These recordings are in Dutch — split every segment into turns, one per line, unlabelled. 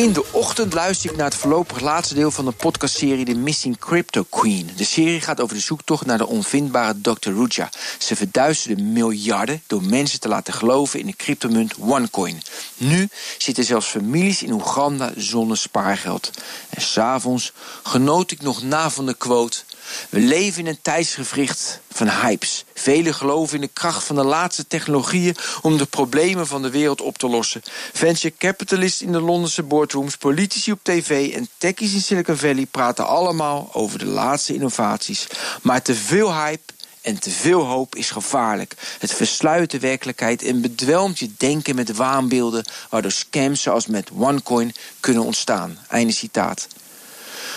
In de ochtend luister ik naar het voorlopig laatste deel van de podcastserie The Missing Crypto Queen. De serie gaat over de zoektocht naar de onvindbare Dr. Ruja. Ze verduisterde miljarden door mensen te laten geloven in de cryptomunt OneCoin. Nu zitten zelfs families in Oeganda zonder spaargeld. En s'avonds genoot ik nog na van de quote... We leven in een tijdsgevricht van hypes. Velen geloven in de kracht van de laatste technologieën om de problemen van de wereld op te lossen. Venture capitalists in de Londense boardrooms, politici op tv en techies in Silicon Valley praten allemaal over de laatste innovaties. Maar te veel hype en te veel hoop is gevaarlijk. Het versluit de werkelijkheid en bedwelmt je denken met waanbeelden, waardoor scams zoals met OneCoin kunnen ontstaan. Einde citaat.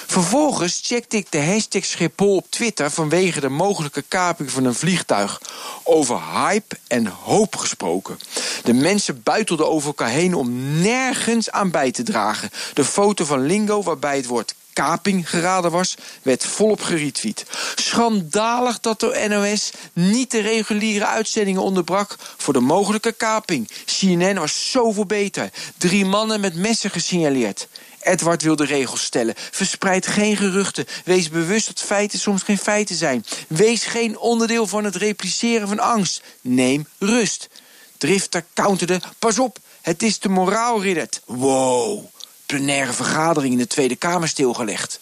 Vervolgens checkte ik de hashtag Schiphol op Twitter vanwege de mogelijke kaping van een vliegtuig. Over hype en hoop gesproken. De mensen buitelden over elkaar heen om nergens aan bij te dragen. De foto van Lingo waarbij het woord kaping geraden was, werd volop geretweet. Schandalig dat de NOS niet de reguliere uitzendingen onderbrak voor de mogelijke kaping. CNN was zoveel beter. Drie mannen met messen gesignaleerd. Edward wil de regels stellen. Verspreid geen geruchten. Wees bewust dat feiten soms geen feiten zijn. Wees geen onderdeel van het repliceren van angst. Neem rust. Drifter counterde. Pas op, het is de moraalridder. Wow. Plenaire vergadering in de Tweede Kamer stilgelegd.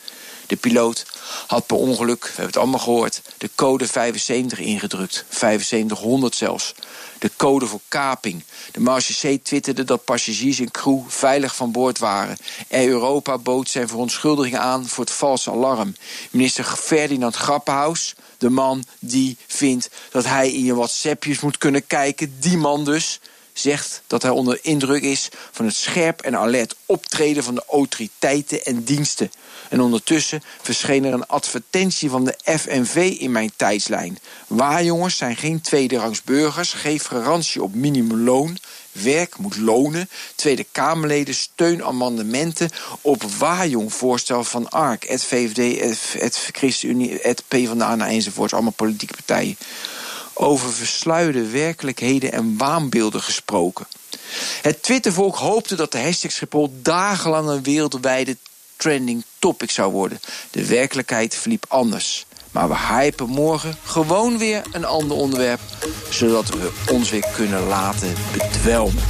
De piloot had per ongeluk, we hebben het allemaal gehoord, de code 75 ingedrukt. 7500 zelfs. De code voor kaping. De Marche twitterde dat passagiers en crew veilig van boord waren. Air Europa bood zijn verontschuldiging aan voor het valse alarm. Minister Ferdinand Grappenhaus, de man die vindt dat hij in je WhatsAppjes moet kunnen kijken, die man dus, zegt dat hij onder indruk is van het scherp en alert optreden van de autoriteiten en diensten. En ondertussen verscheen er een advertentie van de FNV in mijn tijdslijn. Waarjongens zijn geen tweederangs burgers, geef garantie op minimumloon. Werk moet lonen. Tweede Kamerleden steun amendementen op waarjong voorstel van ARK, het VVD, het ChristenUnie, het PvdA enzovoort. Allemaal politieke partijen over versluierde werkelijkheden en waanbeelden gesproken. Het Twittervolk hoopte dat de hashtag Schiphol dagenlang een wereldwijde trending topic zou worden. De werkelijkheid verliep anders. Maar we hypen morgen gewoon weer een ander onderwerp... zodat we ons weer kunnen laten bedwelmen.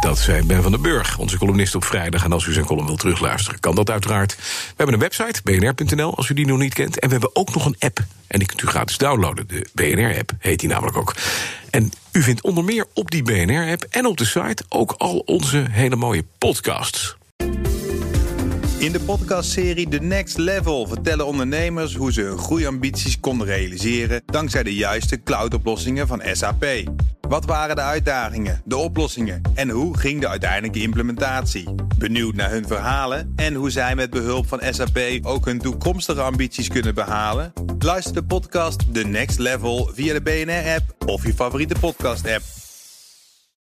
Dat zei Ben van den Burg, onze columnist op vrijdag. En als u zijn column wilt terugluisteren, kan dat uiteraard. We hebben een website, bnr.nl, als u die nog niet kent. En we hebben ook nog een app. En die kunt u gratis downloaden. De BNR-app heet die namelijk ook. En u vindt onder meer op die BNR-app en op de site... ook al onze hele mooie podcasts.
In de podcastserie The Next Level vertellen ondernemers hoe ze hun groeiambities konden realiseren dankzij de juiste cloudoplossingen van SAP. Wat waren de uitdagingen, de oplossingen en hoe ging de uiteindelijke implementatie? Benieuwd naar hun verhalen en hoe zij met behulp van SAP ook hun toekomstige ambities kunnen behalen? Luister de podcast The Next Level via de BNR-app of je favoriete podcast-app.